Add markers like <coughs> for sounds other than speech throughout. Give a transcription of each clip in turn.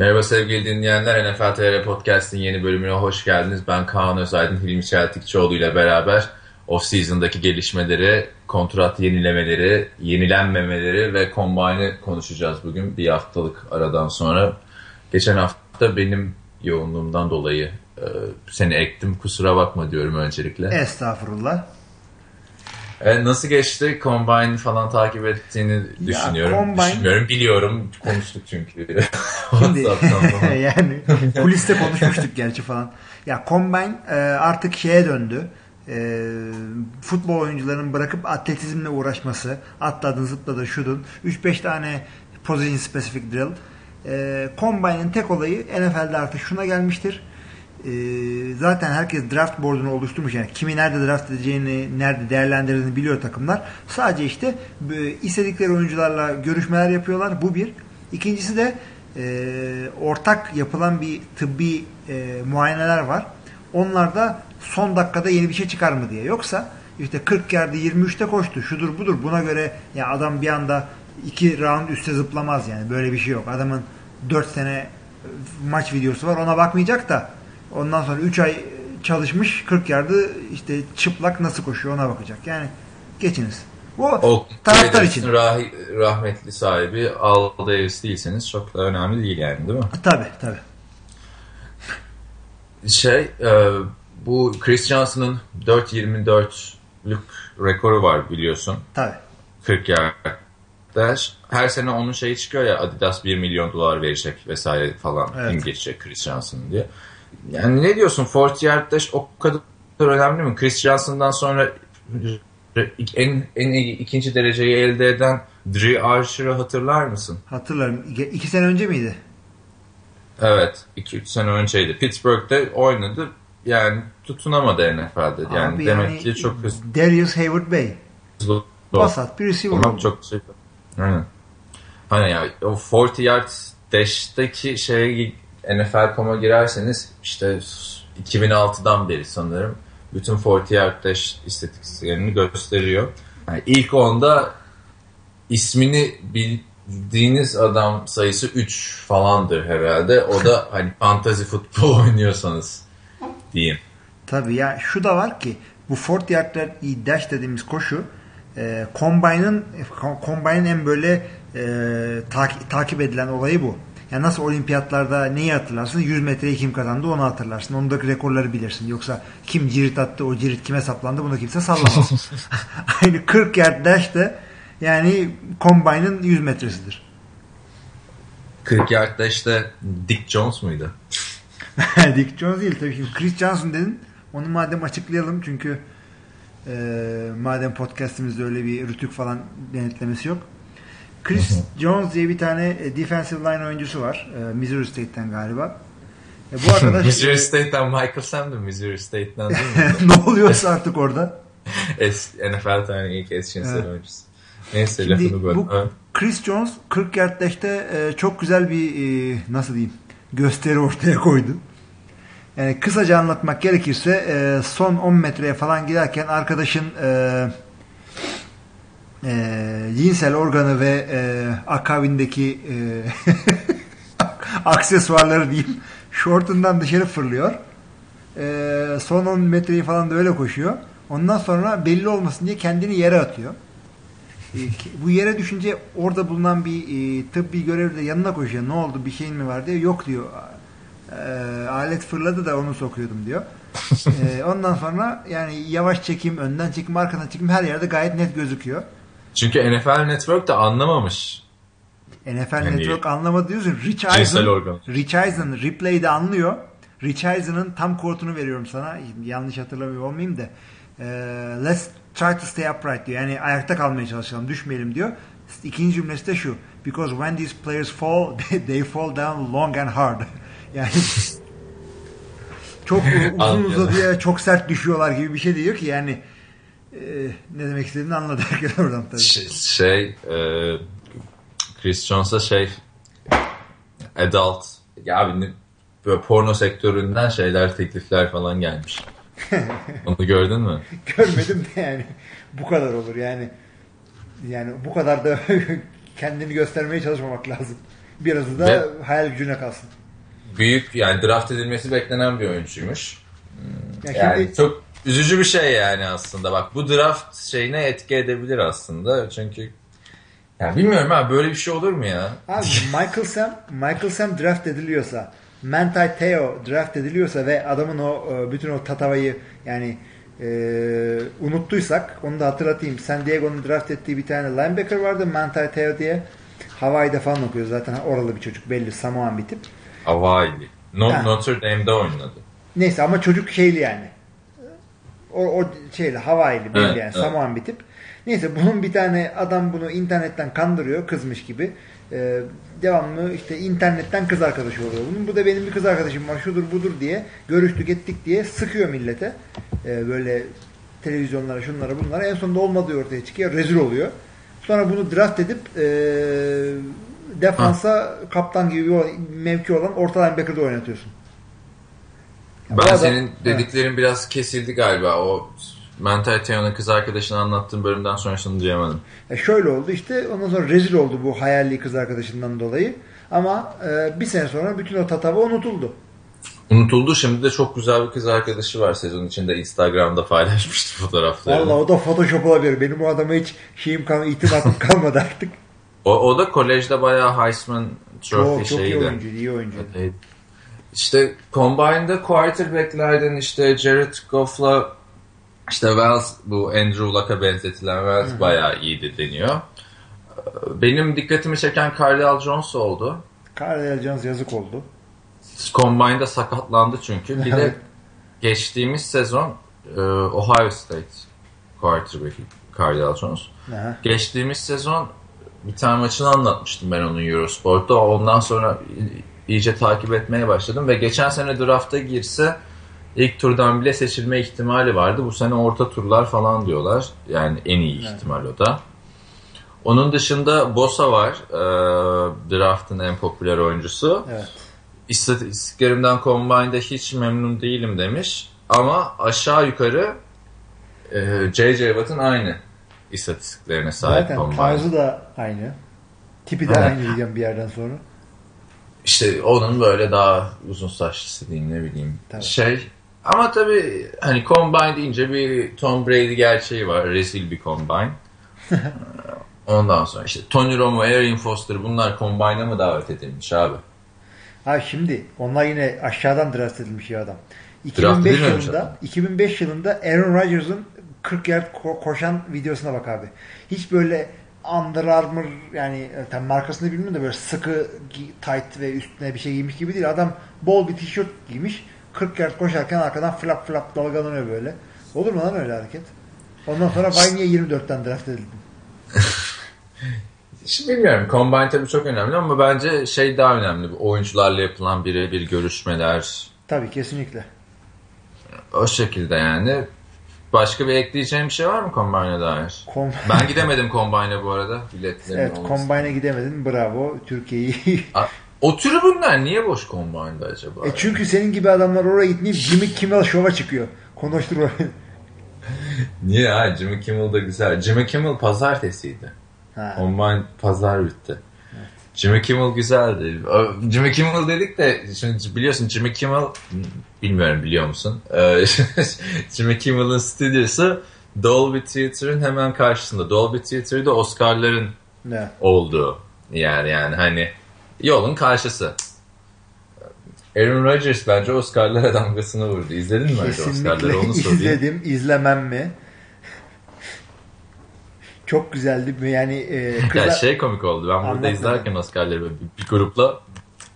Merhaba sevgili dinleyenler. NFL TR Podcast'in yeni bölümüne hoş geldiniz. Ben Kaan Özaydın, Hilmi Çeltikçioğlu ile beraber off-season'daki gelişmeleri, kontrat yenilemeleri, yenilenmemeleri ve combine'ı konuşacağız bugün bir haftalık aradan sonra. Geçen hafta benim yoğunluğumdan dolayı e, seni ektim. Kusura bakma diyorum öncelikle. Estağfurullah. E, nasıl geçti? Combine falan takip ettiğini düşünüyorum. Combine... Düşünmüyorum. Biliyorum. Konuştuk çünkü. <laughs> Şimdi, <laughs> yani kuliste konuşmuştuk gerçi falan. Ya Combine e, artık şeye döndü. E, futbol oyuncularının bırakıp atletizmle uğraşması. Atladın, zıpladın, şudun. 3-5 tane position specific drill. E, Combine'ın tek olayı NFL'de artık şuna gelmiştir e, zaten herkes draft board'unu oluşturmuş yani kimi nerede draft edeceğini, nerede değerlendirdiğini biliyor takımlar. Sadece işte e, istedikleri oyuncularla görüşmeler yapıyorlar. Bu bir. İkincisi de e, ortak yapılan bir tıbbi e, muayeneler var. Onlar da son dakikada yeni bir şey çıkar mı diye. Yoksa işte 40 yerde 23'te koştu. Şudur budur. Buna göre ya adam bir anda iki round üste zıplamaz yani. Böyle bir şey yok. Adamın 4 sene maç videosu var. Ona bakmayacak da Ondan sonra 3 ay çalışmış 40 yardı işte çıplak nasıl koşuyor ona bakacak. Yani geçiniz. Bu o taraftar için. Rah rahmetli sahibi Al Davis değilseniz çok da önemli değil yani değil mi? Tabi tabi. Şey e, bu Chris Johnson'ın 4.24'lük rekoru var biliyorsun. Tabi. 40 yardta. Her sene onun şeyi çıkıyor ya Adidas 1 milyon dolar verecek vesaire falan. Evet. Kim geçecek Chris Johnson diye. Yani ne diyorsun? Fort Yarddaş o kadar önemli mi? Chris Johnson'dan sonra en, en ikinci dereceyi elde eden Dre Archer'ı hatırlar mısın? Hatırlarım. İki sene önce miydi? Evet. iki üç sene önceydi. Pittsburgh'de oynadı. Yani tutunamadı NFL'de. Yani Abi demek yani, ki çok. Darius Hayward Bey. Basat bir receiver. Tamam çok şey. Aynen. Hani ya o 40 yard dash'teki şeye NFL.com'a girerseniz işte 2006'dan beri sanırım bütün 40 yard dash istatistiklerini gösteriyor. Yani ilk onda ismini bildiğiniz adam sayısı 3 falandır herhalde. O da <laughs> hani fantasy futbol oynuyorsanız diyeyim. Tabii ya şu da var ki bu 40 yard dash dediğimiz koşu e, Combine'ın Combine'ın en böyle e, takip, takip edilen olayı bu. Yani nasıl olimpiyatlarda neyi hatırlarsın? 100 metreyi kim kazandı onu hatırlarsın. Ondaki rekorları bilirsin. Yoksa kim cirit attı o cirit kime saplandı bunu kimse sallamaz. <laughs> Aynı 40 yard dash de yani Combine'ın 100 metresidir. 40 yard dash'te Dick Jones muydu? <laughs> Dick Jones değil tabii. Şimdi Chris Johnson dedin. Onu madem açıklayalım çünkü e, madem podcastimizde öyle bir rütük falan denetlemesi yok. Chris Jones diye bir tane e, defensive line oyuncusu var. E, Missouri State'ten galiba. E, bu <laughs> arkadaş Missouri State'ten Michael Sam Missouri State'ten değil mi? <laughs> ne oluyorsa artık orada. <laughs> es, NFL tarihinin ilk eşcinsel evet. oyuncusu. Neyse Şimdi, lafını. Bu Chris Jones 40 yard dash'te e, çok güzel bir e, nasıl diyeyim gösteri ortaya koydu. Yani kısaca anlatmak gerekirse e, son 10 metreye falan giderken arkadaşın e, e, cinsel organı ve e, akabindeki e, <laughs> aksesuarları diyeyim şortundan dışarı fırlıyor. E, son 10 metreyi falan da öyle koşuyor. Ondan sonra belli olmasın diye kendini yere atıyor. E, bu yere düşünce orada bulunan bir e, tıbbi görevli de yanına koşuyor. Ne oldu bir şeyin mi var diye. Yok diyor. E, alet fırladı da onu sokuyordum diyor. <laughs> e, ondan sonra yani yavaş çekim, önden çekim, arkadan çekim her yerde gayet net gözüküyor. Çünkü NFL Network de anlamamış. NFL yani, Network anlamadı diyorsun. Rich Eisen, Rich Eisen replay'de anlıyor. Rich Eisen'ın tam kortunu veriyorum sana. Yanlış hatırlamıyor olmayayım da. E, let's try to stay upright diyor. Yani ayakta kalmaya çalışalım, düşmeyelim diyor. İkinci cümlesi de şu. Because when these players fall, <laughs> they fall down long and hard. <laughs> yani çok <laughs> uzun uzadıya çok sert düşüyorlar gibi bir şey diyor ki yani e, ne demek istediğini anladı herkes oradan tabii. Şey, şey e, Chris Jones'a şey adult ya abi böyle porno sektöründen şeyler teklifler falan gelmiş. <laughs> Onu gördün mü? Görmedim de yani bu kadar olur yani yani bu kadar da <laughs> kendini göstermeye çalışmamak lazım. Biraz da Ve hayal gücüne kalsın. Büyük yani draft edilmesi beklenen bir oyuncuymuş. Ya yani şimdi... çok üzücü bir şey yani aslında. Bak bu draft şeyine etki edebilir aslında. Çünkü yani bilmiyorum ha böyle bir şey olur mu ya? Abi Michael Sam Michael Sam draft ediliyorsa Manti Teo draft ediliyorsa ve adamın o e, bütün o tatavayı yani e, unuttuysak onu da hatırlatayım. San Diego'nun draft ettiği bir tane linebacker vardı Manti Teo diye. Hawaii'de falan okuyor zaten oralı bir çocuk belli Samoan bir tip. Hawaii. No, Notre Dame'de oynadı. Neyse ama çocuk şeyli yani. O, o Hawaii'li belli evet, yani evet. Samoan bir tip. Neyse bunun bir tane adam bunu internetten kandırıyor kızmış gibi. Ee, devamlı işte internetten kız arkadaşı oluyor bunun. Bu da benim bir kız arkadaşım var şudur budur diye görüştük ettik diye sıkıyor millete. Ee, böyle televizyonlara şunlara bunlara en sonunda olmadığı ortaya çıkıyor. Rezil oluyor. Sonra bunu draft edip e, defansa ha. kaptan gibi bir mevki olan orta linebacker'da oynatıyorsun. Ben adam, senin dediklerin evet. biraz kesildi galiba. O Mental kız arkadaşını anlattığım bölümden sonrasını duyamadım. E şöyle oldu işte ondan sonra rezil oldu bu hayalli kız arkadaşından dolayı. Ama e, bir sene sonra bütün o tatava unutuldu. Unutuldu. Şimdi de çok güzel bir kız arkadaşı var sezon içinde. Instagram'da paylaşmıştı fotoğraflarını. Valla o da Photoshop olabilir. Benim o adama hiç şeyim kalmadı, itibatım <laughs> kalmadı artık. O, o da kolejde bayağı Heisman Trophy çok, çok şeydi. Çok iyi oyuncu, iyi oyuncu. Evet. İşte Combine'da quarterback'lerden işte Jared Goff'la işte Wells bu Andrew Luck'a benzetilen Wells Hı-hı. bayağı iyiydi deniyor. Benim dikkatimi çeken Cardell Jones oldu. Cardell Jones yazık oldu. Combine'da sakatlandı çünkü. Bir de geçtiğimiz sezon e, Ohio State quarterback'i Cardell Jones. Aha. Geçtiğimiz sezon bir tane maçını anlatmıştım ben onun Eurosport'ta. Ondan sonra iyice takip etmeye başladım ve geçen sene drafta girse ilk turdan bile seçilme ihtimali vardı. Bu sene orta turlar falan diyorlar. Yani en iyi evet. ihtimal o da. Onun dışında Bosa var. E, draft'ın en popüler oyuncusu. Evet. İstatistiklerimden Combine'da hiç memnun değilim demiş. Ama aşağı yukarı e, J.J. Watt'ın aynı istatistiklerine sahip Zaten Combine. tarzı da aynı. Tipi de aynı diyeceğim bir yerden sonra. İşte onun böyle daha uzun saçlısı diyeyim ne bileyim. Tabii. Şey ama tabii hani Combine deyince bir Tom Brady gerçeği var. Rezil bir Combine. <laughs> Ondan sonra işte Tony Romo, Erin Foster bunlar Combine'a mı davet edilmiş abi? Ha şimdi onlar yine aşağıdan draft edilmiş ya adam. 2005 yılında 2005 yılında Aaron Rodgers'ın 40 yard ko- koşan videosuna bak abi. Hiç böyle Under Armour yani e, tam markasını bilmiyorum da böyle sıkı tight ve üstüne bir şey giymiş gibi değil. Adam bol bir tişört giymiş. 40 yard koşarken arkadan flap flap dalgalanıyor böyle. Olur mu lan öyle hareket? Ondan sonra vay niye 24'ten draft edildin? <laughs> Şimdi bilmiyorum. Combine tabii çok önemli ama bence şey daha önemli. Oyuncularla yapılan birebir görüşmeler. Tabii kesinlikle. O şekilde yani. Başka bir ekleyeceğim bir şey var mı Combine'a dair? Com ben gidemedim Combine'a bu arada. Biletlerim evet Combine'a gidemedin. Bravo. Türkiye'yi <laughs> O tribünler niye boş kombayında acaba? E çünkü senin gibi adamlar oraya gitmeyip Jimmy Kimmel şova çıkıyor. Konuştur orayı. <laughs> niye ha? Jimmy Kimmel da güzel. Jimmy Kimmel pazartesiydi. Ha. Combine pazar bitti. Jimmy Kimmel güzeldi. Jimmy Kimmel dedik de şimdi biliyorsun Jimmy Kimmel bilmiyorum biliyor musun? Ee, <laughs> Jimmy Kimmel'ın stüdyosu Dolby Theater'ın hemen karşısında. Dolby Theater'da Oscar'ların ne? olduğu yer yani hani yolun karşısı. Aaron Rodgers bence Oscar'lara damgasını vurdu. İzledin mi Kesinlikle Oscar'ları onu sorayım. izledim. İzlemem mi? Çok güzeldi. Yani e, kıza... <laughs> ya şey komik oldu. Ben burada Anlatmadım. izlerken Oscar'ları bir, bir grupla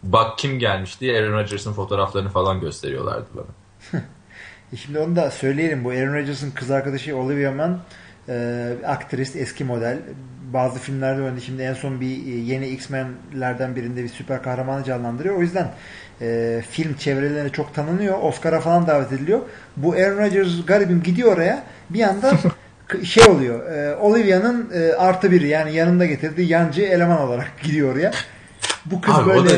bak kim gelmiş diye Aaron Rodgers'ın fotoğraflarını falan gösteriyorlardı bana. <laughs> Şimdi onu da söyleyelim. Bu Aaron Rodgers'ın kız arkadaşı Olivia Munn e, aktris, eski model bazı filmlerde oynadı. Şimdi en son bir e, yeni X-Men'lerden birinde bir süper kahramanı canlandırıyor. O yüzden e, film çevrelerine çok tanınıyor. Oscar'a falan davet ediliyor. Bu Aaron Rodgers garibim gidiyor oraya. Bir anda <laughs> şey oluyor. E, Olivia'nın e, artı biri yani yanında getirdiği yancı eleman olarak <laughs> gidiyor oraya. Bu kız Abi böyle... o da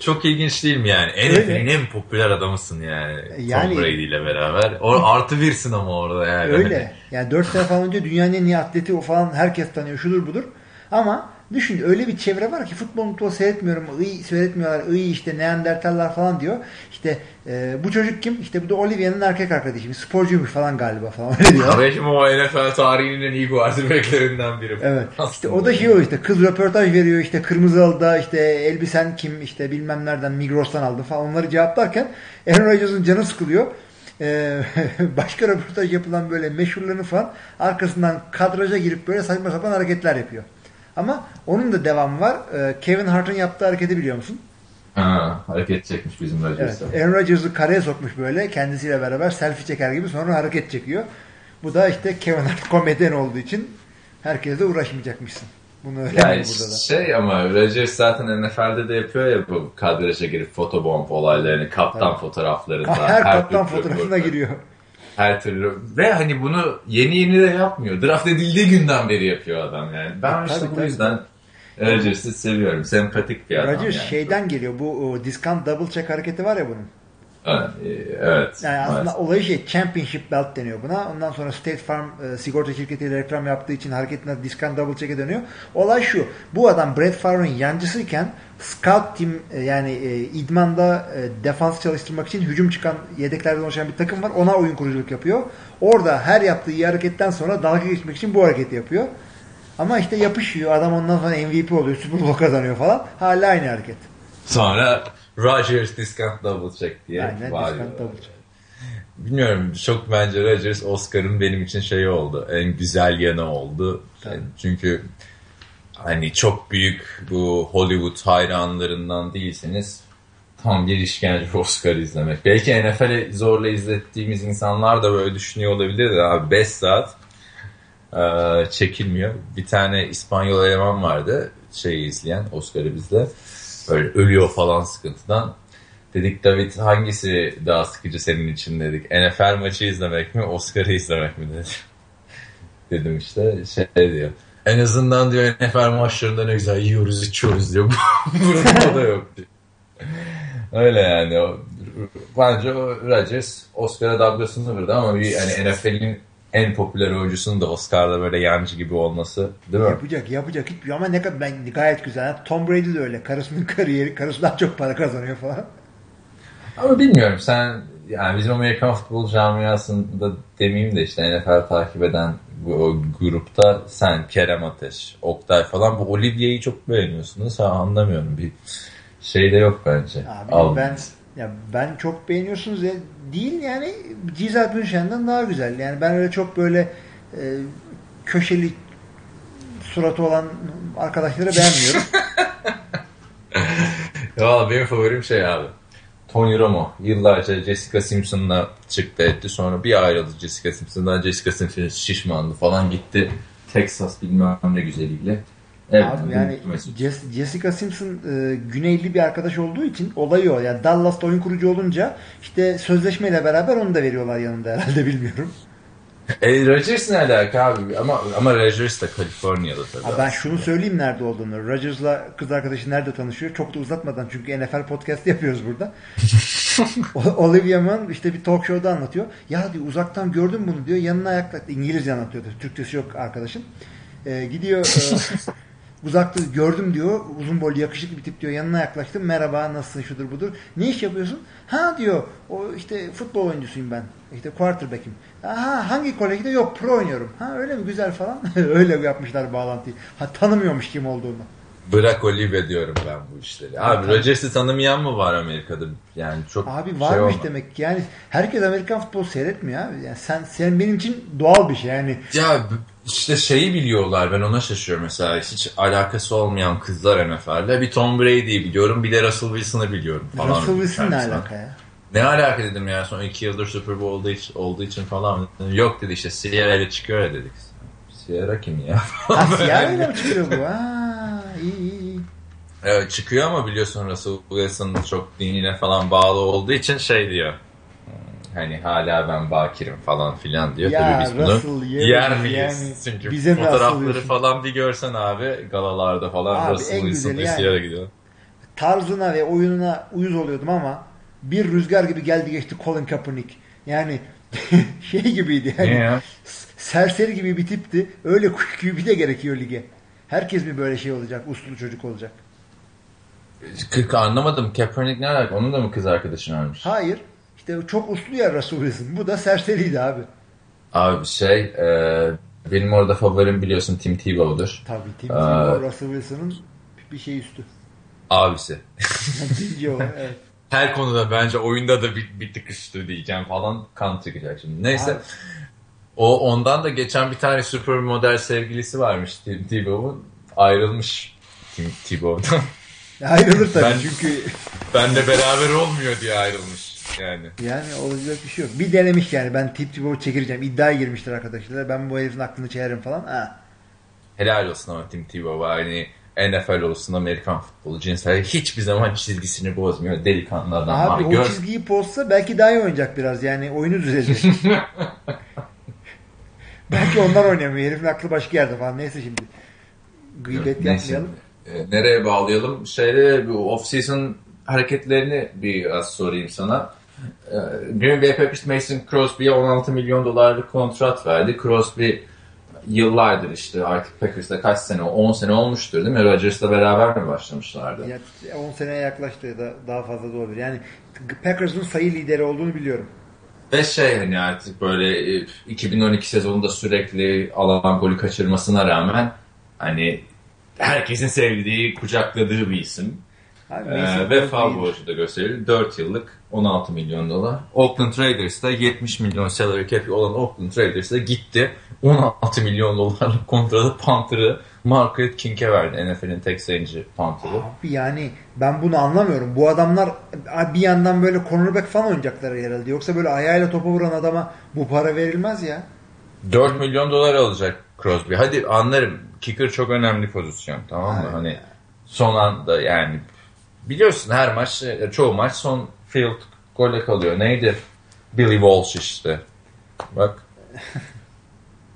çok ilginç değil mi yani? NFL'in en popüler adamısın yani. yani Tom Brady ile beraber. O artı birsin ama orada yani. Öyle. Yani 4 sene falan önce dünyanın en iyi atleti o falan herkes tanıyor. Şudur budur. Ama Düşün öyle bir çevre var ki futbol futbol seyretmiyorum. İyi seyretmiyorlar. İyi işte Neandertaller falan diyor. İşte e, bu çocuk kim? İşte bu da Olivia'nın erkek arkadaşı. Sporcuymuş falan galiba falan öyle diyor. Kardeşim o NFL tarihinin en iyi quarterbacklerinden biri. Evet. Aslında. İşte o da şey o işte kız röportaj veriyor işte kırmızı alda işte elbisen kim işte bilmem nereden Migros'tan aldı falan onları cevaplarken Aaron Rodgers'ın canı sıkılıyor. Ee, <laughs> başka röportaj yapılan böyle meşhurlarını falan arkasından kadraja girip böyle saçma sapan hareketler yapıyor. Ama onun da devamı var. Ee, Kevin Hart'ın yaptığı hareketi biliyor musun? Ha, hareket çekmiş bizim Rodgers'a. Evet, Aaron Rodgers'ı kareye sokmuş böyle kendisiyle beraber selfie çeker gibi sonra hareket çekiyor. Bu da işte Kevin Hart <laughs> komedyen olduğu için herkese uğraşmayacakmışsın. Bunu öğrendim yani burada da. Şey ama Rodgers zaten NFL'de de yapıyor ya bu kadraja girip fotobomb olaylarını, kaptan Tabii. fotoğraflarında. Her, her kaptan fotoğrafına giriyor. Her türlü. Ve hani bunu yeni yeni de yapmıyor. Draft edildiği günden beri yapıyor adam yani. Ben E, işte tabii, bu tabii. yüzden Rodgers'ı seviyorum. Sempatik bir adam Rodgers yani. şeyden geliyor. Bu o, discount double check hareketi var ya bunun. Evet. evet Yani aslında maalesef. olayı şey championship belt deniyor buna. Ondan sonra State Farm e, sigorta şirketiyle reklam yaptığı için hareketine discount double check'e dönüyor. Olay şu. Bu adam Brett Favre'ın yancısıyken scout team e, yani e, idmanda e, defans çalıştırmak için hücum çıkan yedeklerden oluşan bir takım var. Ona oyun kuruculuk yapıyor. Orada her yaptığı iyi hareketten sonra dalga geçmek için bu hareketi yapıyor. Ama işte yapışıyor. Adam ondan sonra MVP oluyor. Super Bowl kazanıyor falan. Hala aynı hareket. Sonra Rodgers discount double check diye Aynen var. discount double check. Bilmiyorum çok bence Rodgers Oscar'ın benim için şey oldu. En güzel yanı oldu. Tabii. Çünkü hani çok büyük bu Hollywood hayranlarından değilseniz tam bir işkence Oscar izlemek. Belki NFL'i zorla izlettiğimiz insanlar da böyle düşünüyor olabilir de abi 5 saat e, çekilmiyor. Bir tane İspanyol eleman vardı şeyi izleyen Oscar'ı bizde. Böyle ölüyor falan sıkıntıdan. Dedik David hangisi daha sıkıcı senin için dedik. NFL maçı izlemek mi Oscar'ı izlemek mi dedi. <laughs> Dedim işte şey diyor. En azından diyor NFL maçlarında ne güzel yiyoruz içiyoruz diyor. <laughs> Burada da yok diyor. Öyle yani. O, bence o Rodgers Oscar'a damgasını vurdu ama bir hani NFL'in en popüler oyuncusunun da Oscar'da böyle yancı gibi olması değil mi? Yapacak yapacak hiçbir ama ne kadar ben gayet güzel. Tom Brady de öyle. Karısının <laughs> kariyeri, karısı daha çok para kazanıyor falan. Ama bilmiyorum sen yani bizim Amerikan futbol camiasında demeyeyim de işte NFL takip eden bu o grupta sen Kerem Ateş, Oktay falan bu Olivia'yı çok beğeniyorsunuz. Ha anlamıyorum bir şey de yok bence. Abi Al. ben ya ben çok beğeniyorsunuz ya değil yani Cizat Münşen'den daha güzel. Yani ben öyle çok böyle e, köşeli suratı olan arkadaşları beğenmiyorum. <laughs> Ya benim favorim şey abi. Tony Romo yıllarca Jessica Simpson'la çıktı etti. Sonra bir ayrıldı Jessica Simpson'dan. Jessica Simpson şişmandı falan gitti. Texas bilmem ne güzeliyle. Evet, Abi yani Mesut. Jess- Jessica Simpson e, güneyli bir arkadaş olduğu için olayı o. Yani Dallas'ta oyun kurucu olunca işte sözleşmeyle beraber onu da veriyorlar yanında herhalde bilmiyorum. E, Rodgers ne alaka abi? Ama, ama Rodgers da Kaliforniya'da tabii. Ha ben şunu söyleyeyim nerede olduğunu. Rodgers'la kız arkadaşı nerede tanışıyor? Çok da uzatmadan çünkü NFL podcast yapıyoruz burada. <laughs> Olivia Munn işte bir talk show'da anlatıyor. Ya diyor uzaktan gördüm bunu diyor. Yanına yaklaştı. İngilizce anlatıyordu. Türkçesi yok arkadaşın. Ee, gidiyor e, <laughs> uzakta gördüm diyor. Uzun boylu yakışıklı bir tip diyor. Yanına yaklaştım. Merhaba nasılsın şudur budur. Ne iş yapıyorsun? Ha diyor. O işte futbol oyuncusuyum ben. İşte quarterback'im. Aha hangi kolejde? Yok pro oynuyorum. Ha öyle mi? Güzel falan. <laughs> öyle yapmışlar bağlantıyı. Ha tanımıyormuş kim olduğunu. Bırak Olivia diyorum ben bu işleri. Abi Tabii. Rodgers'ı tanımayan mı var Amerika'da? Yani çok Abi şey varmış olma. demek ki. Yani herkes Amerikan futbolu seyretmiyor abi. Yani sen sen benim için doğal bir şey. Yani Ya işte şeyi biliyorlar ben ona şaşıyorum mesela hiç alakası olmayan kızlar NFL'de bir Tom Brady'yi biliyorum bir de Russell Wilson'ı biliyorum falan. Russell Wilson ne alaka ya? Ne alaka dedim ya son iki yıldır Super Bowl olduğu için, olduğu için falan. Yok dedi işte Sierra ile çıkıyor ya dedik. Sierra kim ya? <laughs> Ha siyah ile mi çıkıyor bu? İyi iyi iyi. Evet, çıkıyor ama biliyorsun Russell Wilson çok dinine falan bağlı olduğu için şey diyor. "Hmm, Hani hala ben bakirim falan filan diyor. Ya Tabii biz bunu Russell yeriz yer miyiz? yani. <laughs> Çünkü Bize fotoğrafları falan bir görsen abi galalarda falan Abi Russell Wilson yani. Gidiyor. Tarzına ve oyununa uyuz oluyordum ama bir rüzgar gibi geldi geçti Colin Kaepernick. Yani <laughs> şey gibiydi yani. Ya? serseri gibi bir tipti. Öyle QB de gerekiyor lige. Herkes mi böyle şey olacak? Uslu çocuk olacak? Anlamadım. Kaepernick ne alaka? Onun da mı kız arkadaşını ölmüş? Hayır. İşte çok uslu ya Wilson. Bu da serseriydi abi. Abi şey e, benim orada favorim biliyorsun Tim Tebow'dur. Tabii Tim Tebow Russell Wilson'ın bir şey üstü. Abisi. <laughs> o, evet. Her konuda bence oyunda da bir, bir tık üstü diyeceğim falan kan çıkacak şimdi. Neyse. Abi. O ondan da geçen bir tane süper model sevgilisi varmış Tim Tebow'un. Ayrılmış Tim Tebow'dan. <laughs> Ayrılır tabii ben, çünkü. <laughs> Ben de beraber olmuyor diye ayrılmış yani. Yani olacak bir şey yok. Bir denemiş yani ben Tim Tebow'u çekireceğim. İddiaya girmişler arkadaşlar. Ben bu herifin aklını çekerim falan. Ha. Helal olsun ama Tim Tebow. Hani NFL olsun, Amerikan futbolu, cinsel hiçbir zaman çizgisini bozmuyor. Delikanlı adam Abi var. o Gör... çizgiyi bozsa belki daha iyi oynayacak biraz. Yani oyunu düzelecek. <laughs> belki onlar oynamıyor. Herifin aklı başka yerde falan. Neyse şimdi. Gıybet Neyse. yapmayalım. E, nereye bağlayalım? Şeyde bu off-season hareketlerini biraz sorayım sana. Green Bay Packers Mason Crosby'ye 16 milyon dolarlık kontrat verdi. Crosby yıllardır işte artık Packers'ta kaç sene, 10 sene olmuştur değil mi? Rodgers'la beraber mi başlamışlardı? Ya, 10 seneye yaklaştı ya da daha fazla da olabilir. Yani Packers'ın sayı lideri olduğunu biliyorum. Ve şey hani artık böyle 2012 e, sezonunda sürekli alan golü kaçırmasına rağmen hani herkesin sevdiği, kucakladığı bir isim. Abi, ee, ve faul borcu da gösterildi. 4 yıllık 16 milyon dolar. Oakland Raiders'ta 70 milyon salary cap olan Oakland Raiders'ta gitti. 16 milyon dolarlık <laughs> kontratı Panther'ı Margaret King'e verdi. NFL'in tek sayıcı Panther'ı. Abi yani ben bunu anlamıyorum. Bu adamlar bir yandan böyle cornerback falan oynayacaklar herhalde. Yoksa böyle ayağıyla topa vuran adama bu para verilmez ya. 4 milyon dolar alacak Crosby. Hadi anlarım. Kicker çok önemli pozisyon. Tamam mı? Aynen. Hani son anda yani biliyorsun her maç çoğu maç son field gole kalıyor. Neydi? Billy Walsh işte. Bak.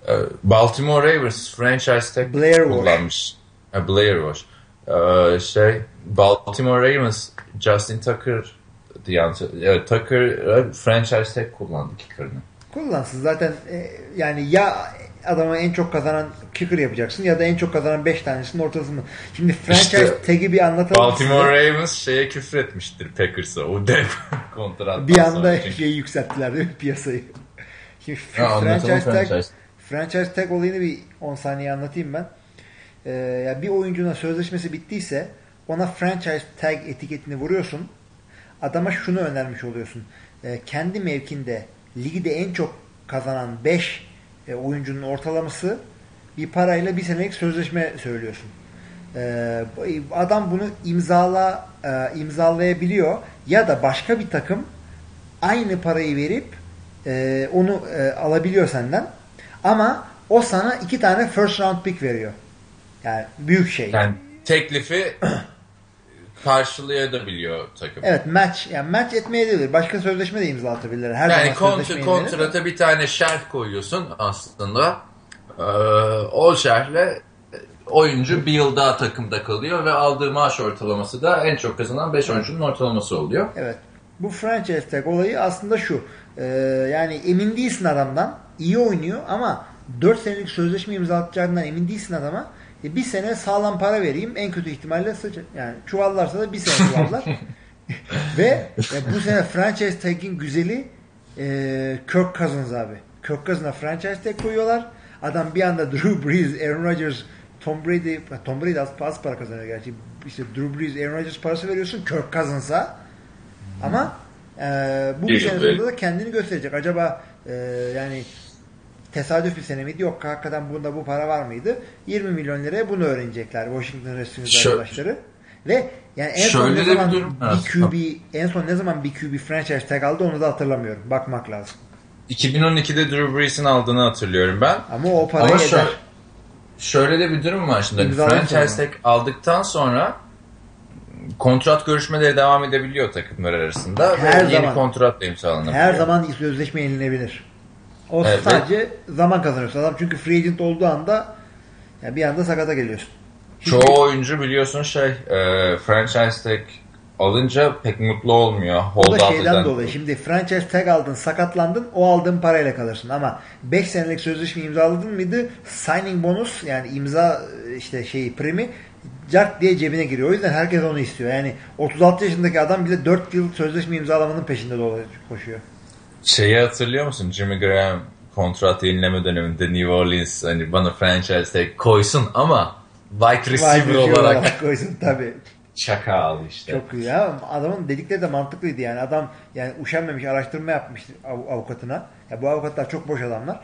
Ee, <laughs> Baltimore Ravens franchise tag Blair kullanmış. Wash. Blair Wash. Ee, şey Baltimore Ravens Justin Tucker diye Tucker e, franchise tag kullandı kicker'ını. Kullansın zaten e, yani ya adama en çok kazanan kicker yapacaksın ya da en çok kazanan 5 tanesinin ortasını. Şimdi franchise işte, tag'i bir anlatalım. Baltimore size. Ravens şeye küfür etmiştir Packers'a o dev <laughs> kontrat. Bir anda şeyi yükselttiler değil mi piyasayı? Şimdi ya, franchise tag, franchise. franchise tag olayını bir 10 saniye anlatayım ben. Ee, yani bir oyuncunun sözleşmesi bittiyse ona franchise tag etiketini vuruyorsun. Adama şunu önermiş oluyorsun. Ee, kendi mevkinde ligde en çok kazanan 5 e, oyuncunun ortalaması bir parayla bir senelik sözleşme söylüyorsun. E, adam bunu imzala e, imzalayabiliyor ya da başka bir takım aynı parayı verip e, onu e, alabiliyor senden. Ama o sana iki tane first round pick veriyor. Yani büyük şey. Yani teklifi <clears throat> karşılayabiliyor takım. Evet match yani match etmeyebilir. Başka sözleşme de imzalatabilirler. Her yani kont kontrata bir tane şart koyuyorsun aslında. Ee, o şerhle oyuncu bir yıl daha takımda kalıyor ve aldığı maaş ortalaması da en çok kazanan 5 oyuncunun ortalaması oluyor. Evet. Bu franchise tag olayı aslında şu. E, yani emin değilsin adamdan. iyi oynuyor ama 4 senelik sözleşme imzalatacağından emin değilsin adama e, bir sene sağlam para vereyim. En kötü ihtimalle sıç yani çuvallarsa da bir sene çuvallar. <laughs> Ve e, bu sene franchise tag'in güzeli e, Kirk Cousins abi. Kirk Cousins'a franchise tag koyuyorlar. Adam bir anda Drew Brees, Aaron Rodgers, Tom Brady, Tom Brady az, az para kazanıyor gerçi. İşte Drew Brees, Aaron Rodgers parası veriyorsun Kirk Cousins'a. Ama e, bu bir sene sonunda da kendini gösterecek. Acaba e, yani tesadüf bir sene miydi? Yok hakikaten bunda bu para var mıydı? 20 milyon liraya bunu öğrenecekler Washington Redskins arkadaşları. Ve yani en son ne zaman bir, bir QB en son ne zaman bir QB franchise tag aldı onu da hatırlamıyorum. Bakmak lazım. 2012'de Drew Brees'in aldığını hatırlıyorum ben. Ama o parayı Ama şöyle, şöyle de bir durum var şimdi. franchise tag aldıktan sonra kontrat görüşmeleri devam edebiliyor takımlar arasında Her ve zaman. yeni kontrat imzalanabiliyor. Her zaman sözleşme yenilebilir. O evet, sadece zaman kazanıyorsun. Adam çünkü free agent olduğu anda yani bir anda sakata geliyorsun. Çoğu oyuncu biliyorsun şey e, franchise tag alınca pek mutlu olmuyor. Hold o da şeyden eden... dolayı. Şimdi franchise tag aldın, sakatlandın, o aldığın parayla kalırsın. Ama 5 senelik sözleşme imzaladın mıydı? Signing bonus yani imza işte şeyi primi cart diye cebine giriyor. O yüzden herkes onu istiyor. Yani 36 yaşındaki adam bile 4 yıl sözleşme imzalamanın peşinde dolayı koşuyor. Şeyi hatırlıyor musun? Jimmy Graham kontrat yenileme döneminde New Orleans hani bana franchise tag koysun ama wide receiver, olarak, olarak koysun tabii. Şaka aldı işte. Çok iyi ya. Adamın dedikleri de mantıklıydı yani. Adam yani üşenmemiş araştırma yapmış av- avukatına. Ya bu avukatlar çok boş adamlar.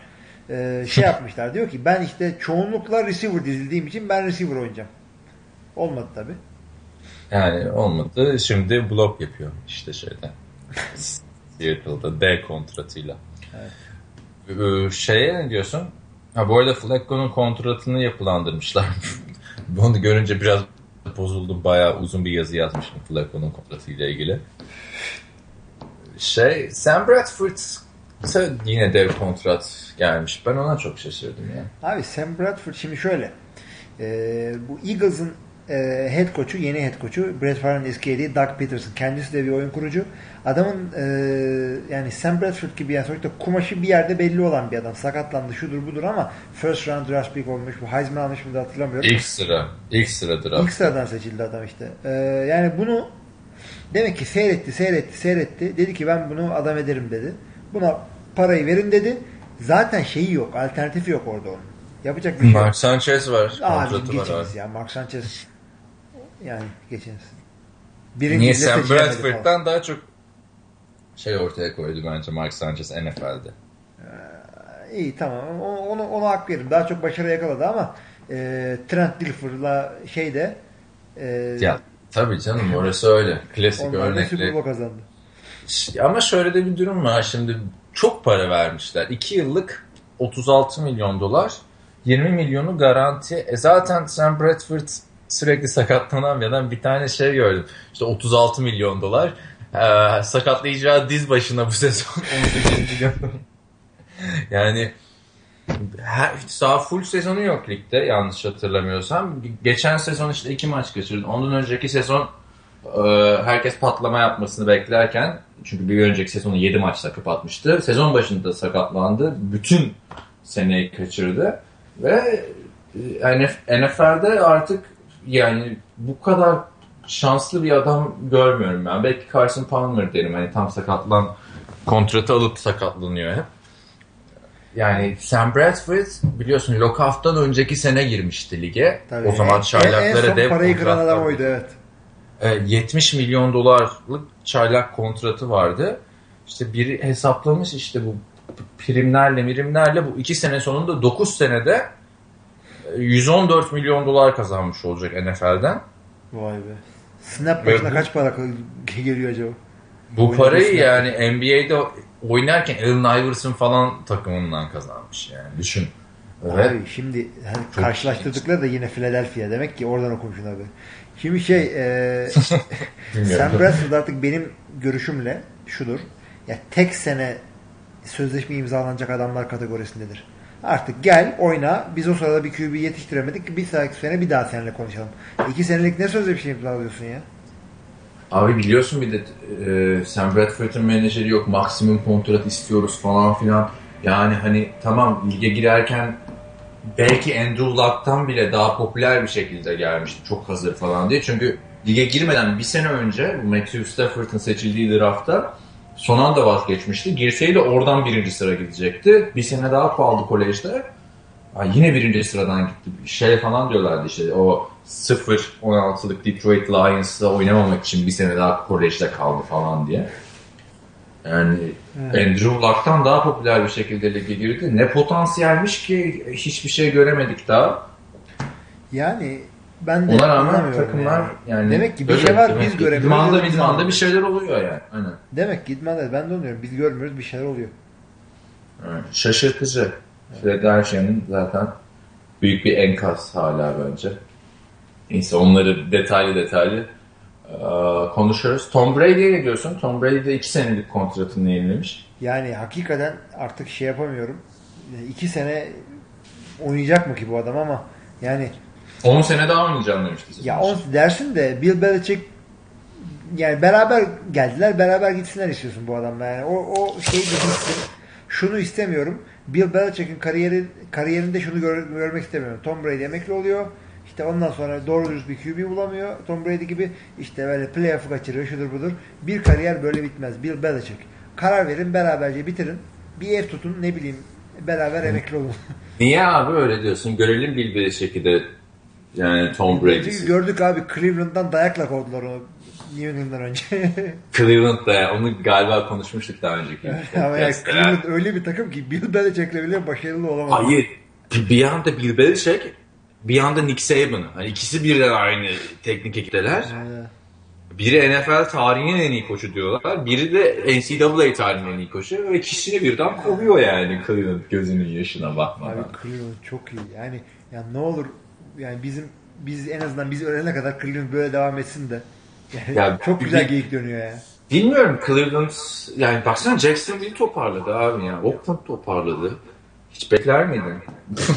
Ee, şey <laughs> yapmışlar. Diyor ki ben işte çoğunlukla receiver dizildiğim için ben receiver oynayacağım. Olmadı tabi. Yani olmadı. Şimdi blok yapıyor işte şeyde. <laughs> Seattle'da D kontratıyla. Evet. Ee, şeye ne diyorsun? Ha bu arada Flacco'nun kontratını yapılandırmışlar. <laughs> Onu görünce biraz bozuldum. Bayağı uzun bir yazı yazmışım Flacco'nun kontratıyla ilgili. Şey, Sam Bradford yine dev kontrat gelmiş. Ben ona çok şaşırdım ya. Abi Sam Bradford şimdi şöyle. E, bu Eagles'ın e, head coach'u, yeni head coach'u Brett Favre'ın eski yediği Doug Peterson. Kendisi de bir oyun kurucu. Adamın e, yani Sam Bradford gibi yani sonuçta kumaşı bir yerde belli olan bir adam. Sakatlandı şudur budur ama first round draft pick olmuş. Bu Heisman almış mı da hatırlamıyorum. İlk sıra. İlk sıra draft. İlk sıradan seçildi adam işte. E, yani bunu demek ki seyretti, seyretti, seyretti. Dedi ki ben bunu adam ederim dedi. Buna parayı verin dedi. Zaten şeyi yok. Alternatifi yok orada onun. Yapacak bir şey Mark Sanchez var. Aa, geçiniz var ya. Mark Sanchez yani geçiniz. Birinci Niye Sam Bradford'dan daha çok şey ortaya koydu bence Mark Sanchez NFL'de. Ee, iyi tamam. Onu, onu hak veririm. Daha çok başarı yakaladı ama e, Trent Dilfer'la şeyde e, ya tabii canım orası öyle. Klasik örnekle. Super Bowl kazandı. Ama şöyle de bir durum var. Şimdi çok para vermişler. 2 yıllık 36 milyon dolar 20 milyonu garanti. E zaten Sam Bradford sürekli sakatlanan bir adam. Bir tane şey gördüm. İşte 36 milyon dolar. Ee, sakatlayacağı diz başına bu <laughs> sezon 18 milyon. yani her, sağ full sezonu yok ligde yanlış hatırlamıyorsam. Geçen sezon işte iki maç kaçırdı. Ondan önceki sezon e, herkes patlama yapmasını beklerken çünkü bir önceki sezonu 7 maçla kapatmıştı. Sezon başında sakatlandı. Bütün seneyi kaçırdı. Ve e, NFL'de artık yani bu kadar şanslı bir adam görmüyorum ben. Belki Carson Palmer derim. Hani tam sakatlan kontratı alıp sakatlanıyor hep. Yani Sam Bradford biliyorsun Lockout'tan önceki sene girmişti lige. Tabii. O zaman çaylaklara dev parayı kıran adam oydu evet. 70 milyon dolarlık çaylak kontratı vardı. İşte biri hesaplamış işte bu primlerle mirimlerle bu iki sene sonunda 9 senede 114 milyon dolar kazanmış olacak NFL'den. Vay be. Snap başına kaç para geliyor acaba? Bu parayı yani NBA'de oynarken Allen Iverson falan takımından kazanmış yani düşün. Abi evet. şimdi yani karşılaştırdıkları da yine Philadelphia demek ki oradan okumuşsun abi. Şimdi şey e, <laughs> Sam Bradford artık benim görüşümle şudur. Ya tek sene sözleşme imzalanacak adamlar kategorisindedir. Artık gel oyna. Biz o sırada bir QB yetiştiremedik. Bir sonraki sene bir daha seninle konuşalım. İki senelik ne sözle bir şey imzalıyorsun ya? Abi biliyorsun bir de e, Sam Bradford'un menajeri yok. Maksimum kontrat istiyoruz falan filan. Yani hani tamam lige girerken belki Andrew Luck'tan bile daha popüler bir şekilde gelmişti. Çok hazır falan diye. Çünkü lige girmeden bir sene önce Matthew Stafford'ın seçildiği draftta son anda vazgeçmişti. Girseydi oradan birinci sıra gidecekti. Bir sene daha kaldı kolejde. Ay yine birinci sıradan gitti. Şey falan diyorlardı işte o 0-16'lık Detroit Lions'la oynamamak için bir sene daha kolejde kaldı falan diye. Yani evet. Andrew Luck'tan daha popüler bir şekilde lige girdi. Ne potansiyelmiş ki hiçbir şey göremedik daha. Yani ben de Ona rağmen takımlar yani. yani demek ki bir şey var biz göremiyoruz. İdmanda idmanda bir şeyler oluyor yani. Aynen. Demek ki idmanda ben de anlıyorum. Biz görmüyoruz bir şeyler oluyor. Evet. Şaşırtıcı. Philadelphia'nın zaten büyük bir enkaz hala bence. Neyse onları detaylı detaylı konuşuruz. Tom Brady'ye ne diyorsun? Tom Brady de iki senelik kontratını yenilemiş. Yani hakikaten artık şey yapamıyorum. İki sene oynayacak mı ki bu adam ama yani 10 sene daha oynayacağım demişti. Ya on dersin de Bill Belichick yani beraber geldiler beraber gitsinler istiyorsun bu adamla. Yani o, o şey hissi şunu istemiyorum. Bill Belichick'in kariyeri, kariyerinde şunu gör, görmek istemiyorum. Tom Brady emekli oluyor. İşte ondan sonra doğru dürüst bir QB bulamıyor. Tom Brady gibi işte böyle playoff'u kaçırıyor şudur budur. Bir kariyer böyle bitmez. Bill Belichick. Karar verin beraberce bitirin. Bir ev tutun ne bileyim beraber emekli olun. <laughs> Niye abi öyle diyorsun? Görelim Bill Belichick'i de yani Tom Brady'si. Gördük abi Cleveland'dan dayakla kovdular onu New England'dan önce. <laughs> Cleveland'da ya onu galiba konuşmuştuk daha önceki. <laughs> Ama ya Cleveland öyle bir takım ki Bill Belichick'le bile başarılı olamaz. Hayır. Bir anda Bill Belichick bir anda Nick Saban. Hani ikisi birden aynı teknik ekipteler. Biri NFL tarihinin en iyi koçu diyorlar. Biri de NCAA tarihinin en iyi koçu. Ve ikisini birden kovuyor yani Cleveland gözünün yaşına bakmadan. Abi Cleveland çok iyi. Yani ya ne olur yani bizim biz en azından biz ölene kadar Cleveland böyle devam etsin de. Yani ya, çok güzel bir, geyik dönüyor ya. Bilmiyorum Cleveland yani baksana Jacksonville toparladı abi ya. Oakland toparladı. Hiç bekler miydin?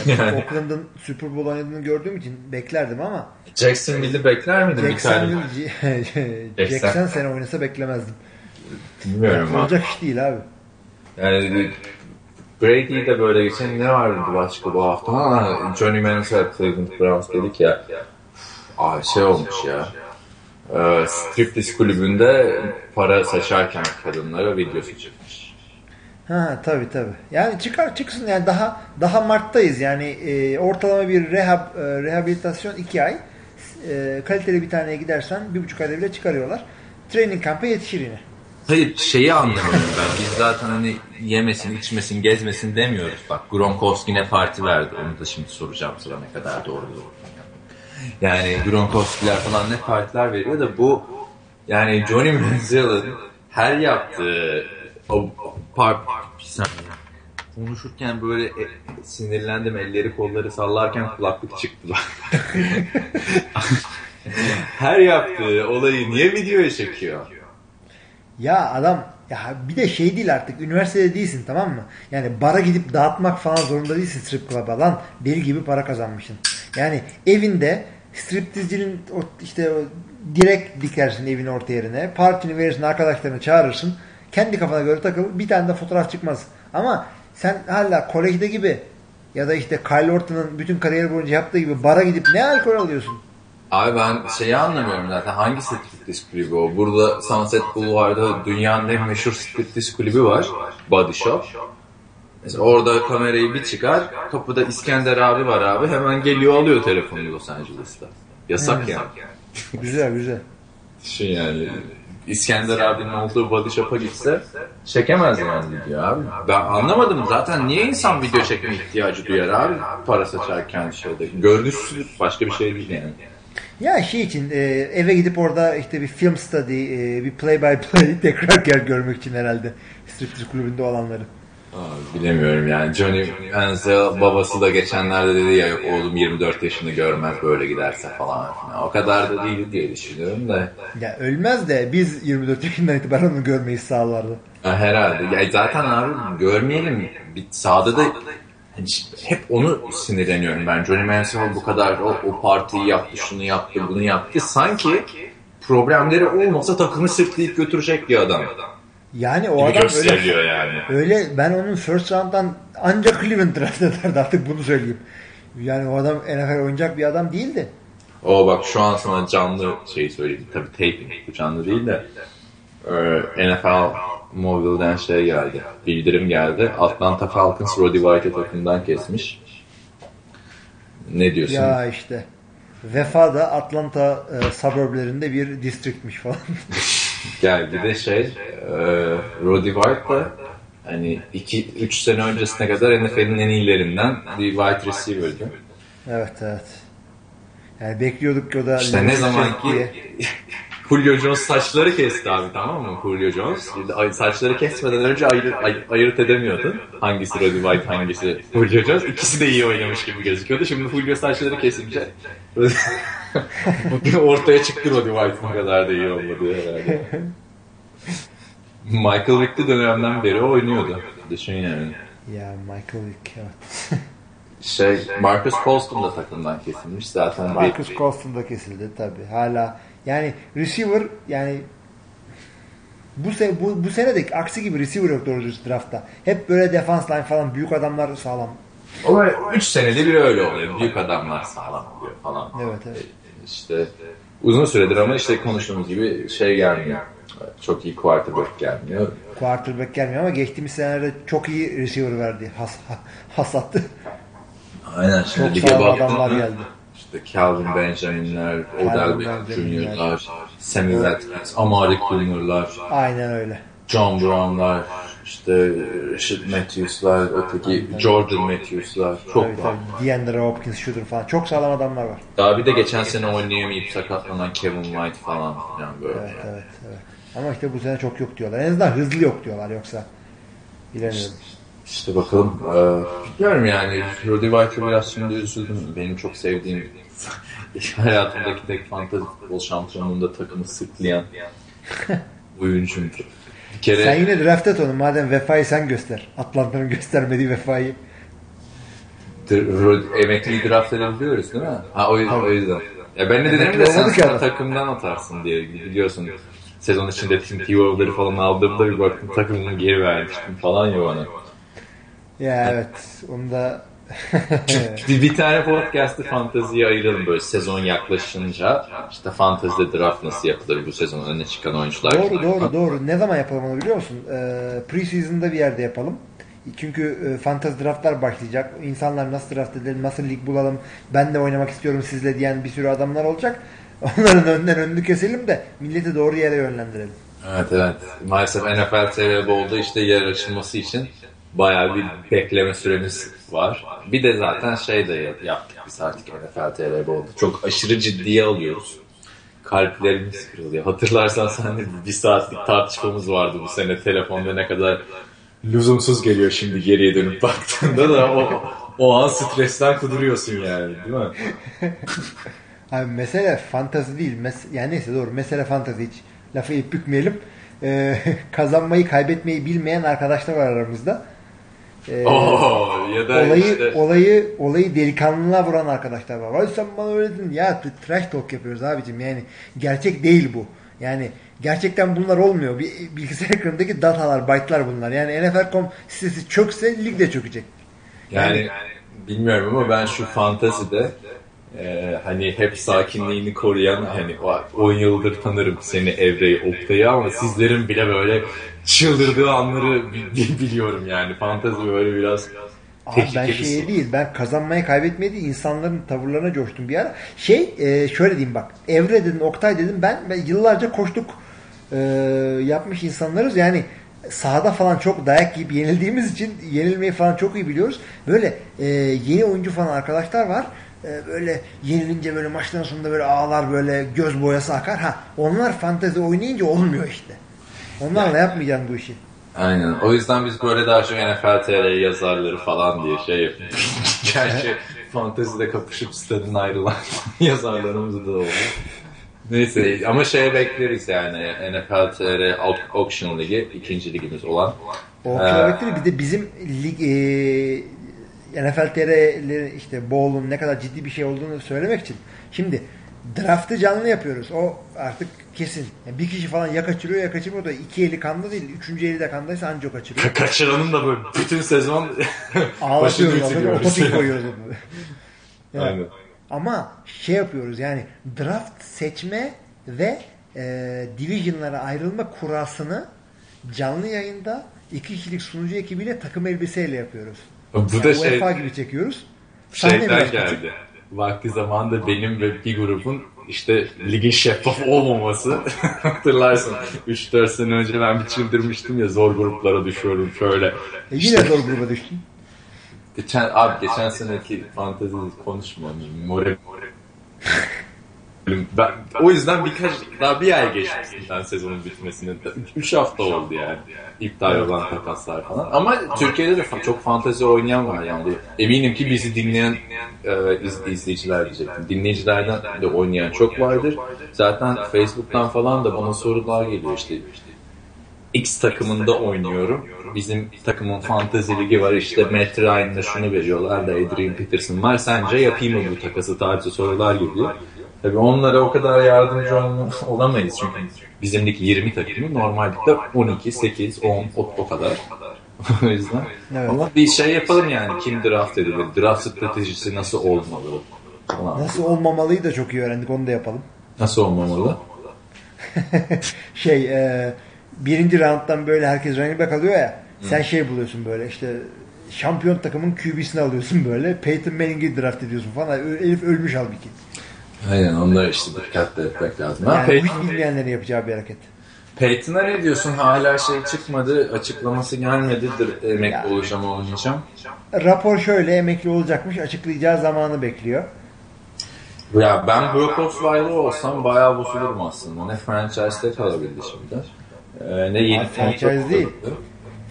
yani. <laughs> Oakland'ın Super Bowl oynadığını gördüğüm için beklerdim ama Jacksonville'i bekler miydin? Jacksonville <laughs> Jackson sene oynasa beklemezdim. Bilmiyorum yani, Olacak iş değil abi. Yani Brady de böyle geçen ne vardı başka bu hafta? Ha, Johnny Manziel Cleveland Browns dedik ya. Aa, şey olmuş ya. Ee, striptease kulübünde para saçarken kadınlara videosu çıkmış. Ha tabi tabi. Yani çıkar çıksın yani daha daha Mart'tayız yani e, ortalama bir rehab e, rehabilitasyon iki ay. E, kaliteli bir taneye gidersen bir buçuk ayda bile çıkarıyorlar. Training kampı yetişir yine. Hayır şeyi anlamıyorum ben. Biz zaten hani yemesin, içmesin, gezmesin demiyoruz. Bak Gronkowski ne parti verdi. Onu da şimdi soracağım sana ne kadar doğru doğru. Yani Gronkowski'ler falan ne partiler veriyor da bu yani Johnny Manziel'ın her yaptığı o par. Konuşurken böyle e, sinirlendim elleri kolları sallarken kulaklık çıktı. <laughs> her yaptığı olayı niye videoya çekiyor? Ya adam ya bir de şey değil artık üniversitede değilsin tamam mı? Yani bara gidip dağıtmak falan zorunda değilsin strip club'a lan. Deli gibi para kazanmışsın. Yani evinde striptizcinin işte direkt dikersin evin orta yerine. Partini verirsin arkadaşlarını çağırırsın. Kendi kafana göre takıl. Bir tane de fotoğraf çıkmaz. Ama sen hala kolejde gibi ya da işte Kyle Orton'un bütün kariyeri boyunca yaptığı gibi bara gidip ne alkol alıyorsun? Abi ben şeyi anlamıyorum zaten. Hangi striptease kulübü o? Burada Sunset Boulevard'da dünyanın en meşhur striptease kulübü var. Body Shop. Mesela orada kamerayı bir çıkar. Kapıda İskender abi var abi. Hemen geliyor alıyor telefonu Los Angeles'ta. Yasak evet. yani. <laughs> güzel güzel. Şey yani İskender abinin olduğu body shop'a gitse çekemez yani video abi. Ben anlamadım zaten niye insan video çekme ihtiyacı duyar abi para saçarken şeyde. Görünüşsüz başka bir şey değil yani. Ya şey için e, eve gidip orada işte bir film study, e, bir play by play <laughs> tekrar gel görmek için herhalde striptease kulübünde olanları. Aa, bilemiyorum yani Johnny Manziel babası da geçenlerde dedi ya oğlum 24 yaşını görmez böyle giderse falan. Yani o kadar da değil diye düşünüyorum da. Ya ölmez de biz 24 yaşından itibaren onu görmeyi sağlardı. Ha, herhalde. Ya zaten abi görmeyelim. Bir sahada da Hani hep onu sinirleniyorum ben. Johnny Manziel bu kadar o, o partiyi yaptı, şunu yaptı, bunu yaptı. Sanki problemleri olmasa takımı sırtlayıp götürecek bir adam. Yani o adam öyle, yani. öyle ben onun first round'dan ancak Cleveland draft ederdi artık bunu söyleyeyim. Yani o adam NFL oynayacak bir adam değildi. O bak şu an sana canlı şey söyleyeyim. Tabii taping bu canlı değil de NFL Mobile'den şey geldi. Bildirim geldi. Atlanta Falcons Roddy White'ı takımdan kesmiş. Ne diyorsun? Ya işte. Vefa da Atlanta e, suburblerinde bir districtmiş falan. <laughs> Gel bir de şey e, Roddy White da hani 2-3 sene öncesine kadar NFL'in en iyilerinden bir wide receiver'dı. Evet evet. Yani bekliyorduk ki o da işte ne zaman ki <laughs> Julio Jones saçları kesti abi tamam mı? Julio Jones. Saçları kesmeden önce ayır, ay, ayırt edemiyordun. Hangisi Roddy White hangisi Julio Jones. İkisi de iyi oynamış gibi gözüküyordu. Şimdi Julio saçları kesince <laughs> ortaya çıktı Roddy White'ın kadar da iyi olmadığı herhalde. Michael Vick'li dönemden beri oynuyordu. Düşün yani. Ya Michael Vick evet. şey Marcus Colston da takımdan kesilmiş zaten. Marcus Colston da kesildi tabi. Hala yani receiver yani Bu, se bu, bu senedeki aksi gibi receiver yok doğru düz draftta. Hep böyle defans line falan büyük adamlar sağlam. O 3 senede bir öyle oluyor. Büyük adamlar sağlam oluyor falan. Evet evet. İşte uzun süredir ama işte konuştuğumuz gibi şey gelmiyor. Çok iyi quarterback gelmiyor. Quarterback gelmiyor ama geçtiğimiz senelerde çok iyi receiver verdi. Has, hasattı. Aynen. Şimdi çok sağlam adamlar geldi. İşte Calvin Benjamin'ler, Odell Beckham Jr.'lar, Sammy Watkins, Amari Cooper'lar. Aynen öyle. John Brown'lar, işte Rashid Matthews'lar, öteki Jordan Matthews'lar çok tabii, var. Tabii. DeAndre Hopkins, şudur falan. Çok sağlam adamlar var. Daha bir de geçen sene oynayamayıp sakatlanan Kevin White falan filan böyle. Evet, evet, evet. Ama işte bu sene çok yok diyorlar. En azından hızlı yok diyorlar yoksa. Bilemiyorum. İşte bakalım. Ee, bilmiyorum yani. Rudy White'a biraz şimdi üzüldüm. Benim çok sevdiğim <laughs> hayatımdaki tek fantezi futbol şampiyonluğunda takımı sırtlayan <laughs> oyuncumdu. Bir kere... Sen yine draft et onu. Madem vefayı sen göster. Atlanta'nın göstermediği vefayı. Emekliyi draft edebiliyoruz değil mi? Ha o, o yüzden. Ya ben ne dedim de sen sana takımdan atarsın diye biliyorsun. Sezon içinde Tim Tebow'ları falan aldığımda bir baktım takımımı geri vermiştim falan ya bana. Ya evet. Onu da <laughs> bir, bir tane podcast'ı fanteziye ayıralım böyle sezon yaklaşınca. işte fantezide draft nasıl yapılır bu sezon öne çıkan oyuncular. Doğru doğru doğru. Ne zaman yapalım onu biliyor musun? Ee, Preseason'da bir yerde yapalım. Çünkü e, fantasy draftlar başlayacak. İnsanlar nasıl draft edelim, nasıl lig bulalım, ben de oynamak istiyorum sizle diyen bir sürü adamlar olacak. <laughs> Onların önden önünü keselim de milleti doğru yere yönlendirelim. Evet evet. Maalesef NFL TV Bowl'da işte yer açılması için bayağı bir bekleme süremiz var. Bir de zaten şey de yaptık biz artık NFL TV Bowl'da. Çok aşırı ciddiye alıyoruz. Kalplerimiz kırılıyor. Hatırlarsan seninle bir saatlik tartışmamız vardı bu sene telefonda ne kadar lüzumsuz geliyor şimdi geriye dönüp baktığında da o, o an stresten kuduruyorsun yani değil mi? <laughs> Abi mesele fantazi değil. Mes yani neyse doğru. Mesele fantazi hiç lafı ip bükmeyelim. Ee, <laughs> kazanmayı kaybetmeyi bilmeyen arkadaşlar var aramızda. Ee, Oo, ya da olayı, işte... olayı olayı delikanlılığa vuran arkadaşlar var. Vay sen bana öyle dedin. Ya trash talk yapıyoruz abicim. Yani gerçek değil bu. Yani gerçekten bunlar olmuyor. Bir bilgisayar ekranındaki datalar, byte'lar bunlar. Yani NFL.com sitesi çökse lig de çökecek. Yani, yani bilmiyorum ama ben şu fantazide e, hani hep sakinliğini koruyan hani 10 yıldır tanırım seni Evre'yi Oktay'ı ama sizlerin bile böyle çıldırdığı anları <laughs> biliyorum yani. Fantezi böyle biraz Abi ben şey değil ben kazanmayı kaybetmedi insanların tavırlarına coştum bir ara. Şey e, şöyle diyeyim bak Evre dedin Oktay dedim ben, ben yıllarca koştuk e, yapmış insanlarız yani sahada falan çok dayak yiyip yenildiğimiz için yenilmeyi falan çok iyi biliyoruz. Böyle e, yeni oyuncu falan arkadaşlar var. E, böyle yenilince böyle maçtan sonunda böyle ağlar böyle göz boyası akar. Ha onlar fantezi oynayınca olmuyor işte. Onlarla yani, yapmayacaksın bu işi. Aynen. O yüzden biz böyle daha çok NFL TR yazarları falan diye şey yapıyoruz. <laughs> Gerçi fantezide kapışıp stadın ayrılan <laughs> yazarlarımız da oldu. Neyse ama şeye bekleriz yani NFL TR Auction Ligi ikinci ligimiz olan. Auction ee. Bir de bizim lig e, NFL TR işte Bowl'un ne kadar ciddi bir şey olduğunu söylemek için. Şimdi draftı canlı yapıyoruz. O artık kesin. Yani bir kişi falan ya kaçırıyor ya kaçırmıyor da iki eli kanda değil. Üçüncü eli de kandaysa anca o kaçırıyor. Ka kaçıranın da böyle bütün sezon <laughs> başını bitiriyoruz. Otopik <laughs> koyuyoruz onu. <laughs> yani, Aynen. Ama şey yapıyoruz yani draft seçme ve e, divisionlara ayrılma kurasını canlı yayında iki kişilik sunucu ekibiyle takım elbiseyle yapıyoruz. Bu yani da şey, UEFA gibi çekiyoruz. Şeyden geldi. Vakti zamanında benim ve bir grubun işte ligin şeffaf olmaması <laughs> hatırlarsın 3-4 sene önce ben bir çıldırmıştım ya zor gruplara düşüyorum şöyle. E yine işte, zor gruba düştün. Geçen abi geçen seneki fantezi konuşma. More ben, o yüzden birkaç daha bir ay geçti ben sezonun bitmesine. 3 hafta oldu yani. İptal olan takaslar falan. Ama Türkiye'de de çok fantezi oynayan var yani. Eminim ki bizi dinleyen e, iz, izleyiciler diyecektim. Dinleyicilerden de oynayan çok vardır. Zaten Facebook'tan falan da bana sorular geliyor işte. X takımında oynuyorum. Bizim takımın fantezi ligi var işte Matt Ryan'da şunu veriyorlar da Adrian Peterson var. Sence yapayım mı bu takası tarzı sorular geliyor. Tabii onlara o kadar yardımcı olamayız çünkü bizim lig 20 takımı normalde 12, 8, 10 o, o kadar. <laughs> o yüzden. Evet. Ama bir şey yapalım yani kim draft edilir, draft stratejisi nasıl olmalı falan. Nasıl olmamalıyı da çok iyi öğrendik onu da yapalım. Nasıl olmamalı? <laughs> şey e, birinci rounddan böyle herkes running back alıyor ya Hı. sen şey buluyorsun böyle işte şampiyon takımın QB'sini alıyorsun böyle Peyton Manning'i draft ediyorsun falan. Elif ölmüş halbuki. Aynen onları işte dikkatli etmek lazım. Yani ha, Peyton... hiç bilmeyenlerin yapacağı bir hareket. Peyton'a ne diyorsun? Hala şey çıkmadı, açıklaması gelmedi. Emekli ya. olacağım olmayacağım. Rapor şöyle, emekli olacakmış. Açıklayacağı zamanı bekliyor. Ya ben Brock Osweiler olsam bayağı bozulurum aslında. Ne franchise'de kalabildi şimdi. Ee, ne yeni franchise değil.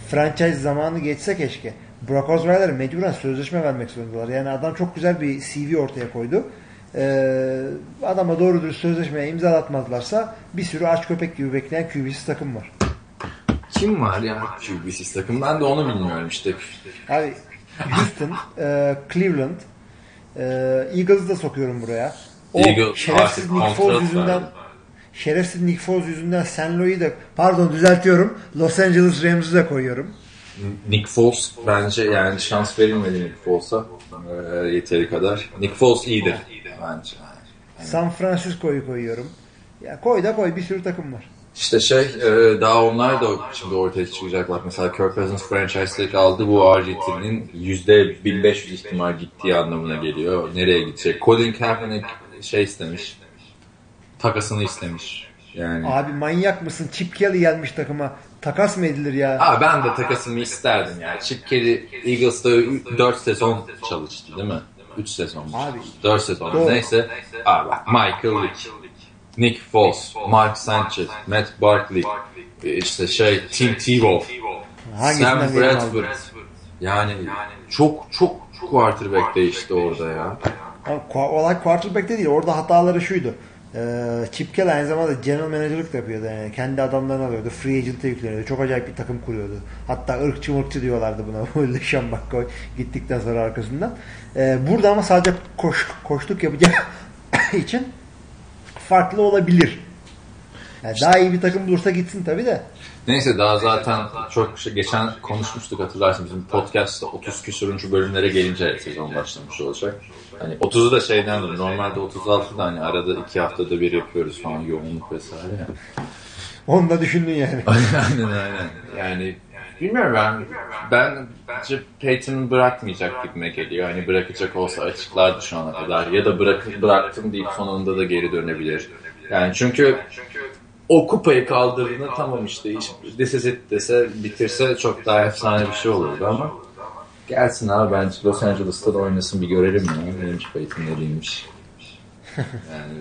Franchise zamanı geçse keşke. Brock Osweiler'e mecburen sözleşme vermek zorundalar. Yani adam çok güzel bir CV ortaya koydu. Ee, adama doğru dürüst sözleşmeye imza atmazlarsa bir sürü aç köpek gibi bekleyen QB'siz takım var. Kim var ya QB'siz takım? Ben de onu bilmiyorum işte. Abi Houston, e, Cleveland, e, Eagles'ı da sokuyorum buraya. O Eagle, şerefsiz Nick Foles yüzünden şerefsiz Nick Foles yüzünden San Louis'i de pardon düzeltiyorum Los Angeles Rams'ı da koyuyorum. Nick Foles bence yani şans verilmedi Nick Foles'a e, yeteri kadar. Nick Foles iyidir bence. Yani. San Francisco'yu koyuyorum. Ya koy da koy bir sürü takım var. İşte şey e, daha onlar da şimdi ortaya çıkacaklar. Mesela Kirk Cousins franchise'deki aldı bu RG3'nin %1500 ihtimal gittiği anlamına geliyor. Nereye gidecek? Colin Kaepernick şey istemiş. Takasını istemiş. Yani. Abi manyak mısın? Chip Kelly gelmiş takıma. Takas mı edilir ya? Abi ben de takasımı isterdim ya. Chip Kelly Eagles'ta 4 sezon çalıştı değil mi? 3 sezon. Abi. 4 sezon. Doğru. Neyse. Abi Michael Vick. Nick Foles, Mark Sanchez, Matt Barkley, işte şey Tim Tebow, Sam Bradford. Yani çok çok quarterback değişti orada ya. Olay quarterback değil. Orada hataları şuydu. Ee, Chip Kelly aynı zamanda general manager'lık da yapıyordu. Yani kendi adamlarını alıyordu. Free agent'e yükleniyordu. Çok acayip bir takım kuruyordu. Hatta ırkçı mırkçı diyorlardı buna. <laughs> LeSean McCoy gittikten sonra arkasından. Ee, burada ama sadece koş, koştuk yapacağı <coughs> için farklı olabilir. Yani daha iyi bir takım bulursa gitsin tabii de. Neyse daha zaten çok şey, geçen konuşmuştuk hatırlarsın bizim podcast'ta 30 küsuruncu bölümlere gelince sezon başlamış olacak. Hani 30'u da şeydendir. Normalde 36'da hani arada 2 haftada bir yapıyoruz falan yoğunluk vesaire ya. Onu da düşündün yani. <laughs> aynen aynen. Yani bilmiyorum ben ben bence Peyton bırakmayacak gibime geliyor. Hani bırakacak olsa açıklardı şu ana kadar. Ya da bırak, bıraktım deyip sonunda da geri dönebilir. Yani çünkü o kupayı kaldırdığında tamam işte iş deseset dese bitirse çok daha efsane bir şey olurdu ama gelsin abi bence Los Angeles'ta da oynasın bir görelim ya. Neymiş Peyton neliymiş. Yani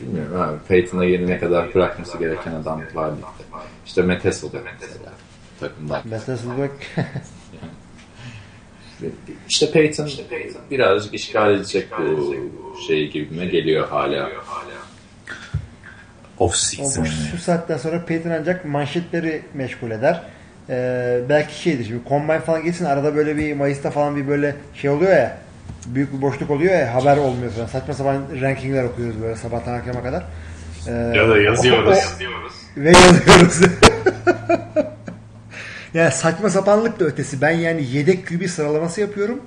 bilmiyorum abi Peyton'a yeni ne kadar bırakması gereken adam var ligde. İşte Matt Hasselbeck mesela takımdan. Matt Hasselbeck işte Peyton birazcık işgal edecek bu şey gibime geliyor hala. Off season. Şu saatten sonra Peyton ancak manşetleri meşgul eder. Ee, belki şeydir şimdi combine falan geçsin arada böyle bir Mayıs'ta falan bir böyle şey oluyor ya büyük bir boşluk oluyor ya haber olmuyor falan. Saçma sapan rankingler okuyoruz böyle sabahtan akşama kadar. Ee, ya da yazıyoruz. O, <laughs> ve yazıyoruz. <laughs> yani saçma sapanlık da ötesi. Ben yani yedek QB sıralaması yapıyorum.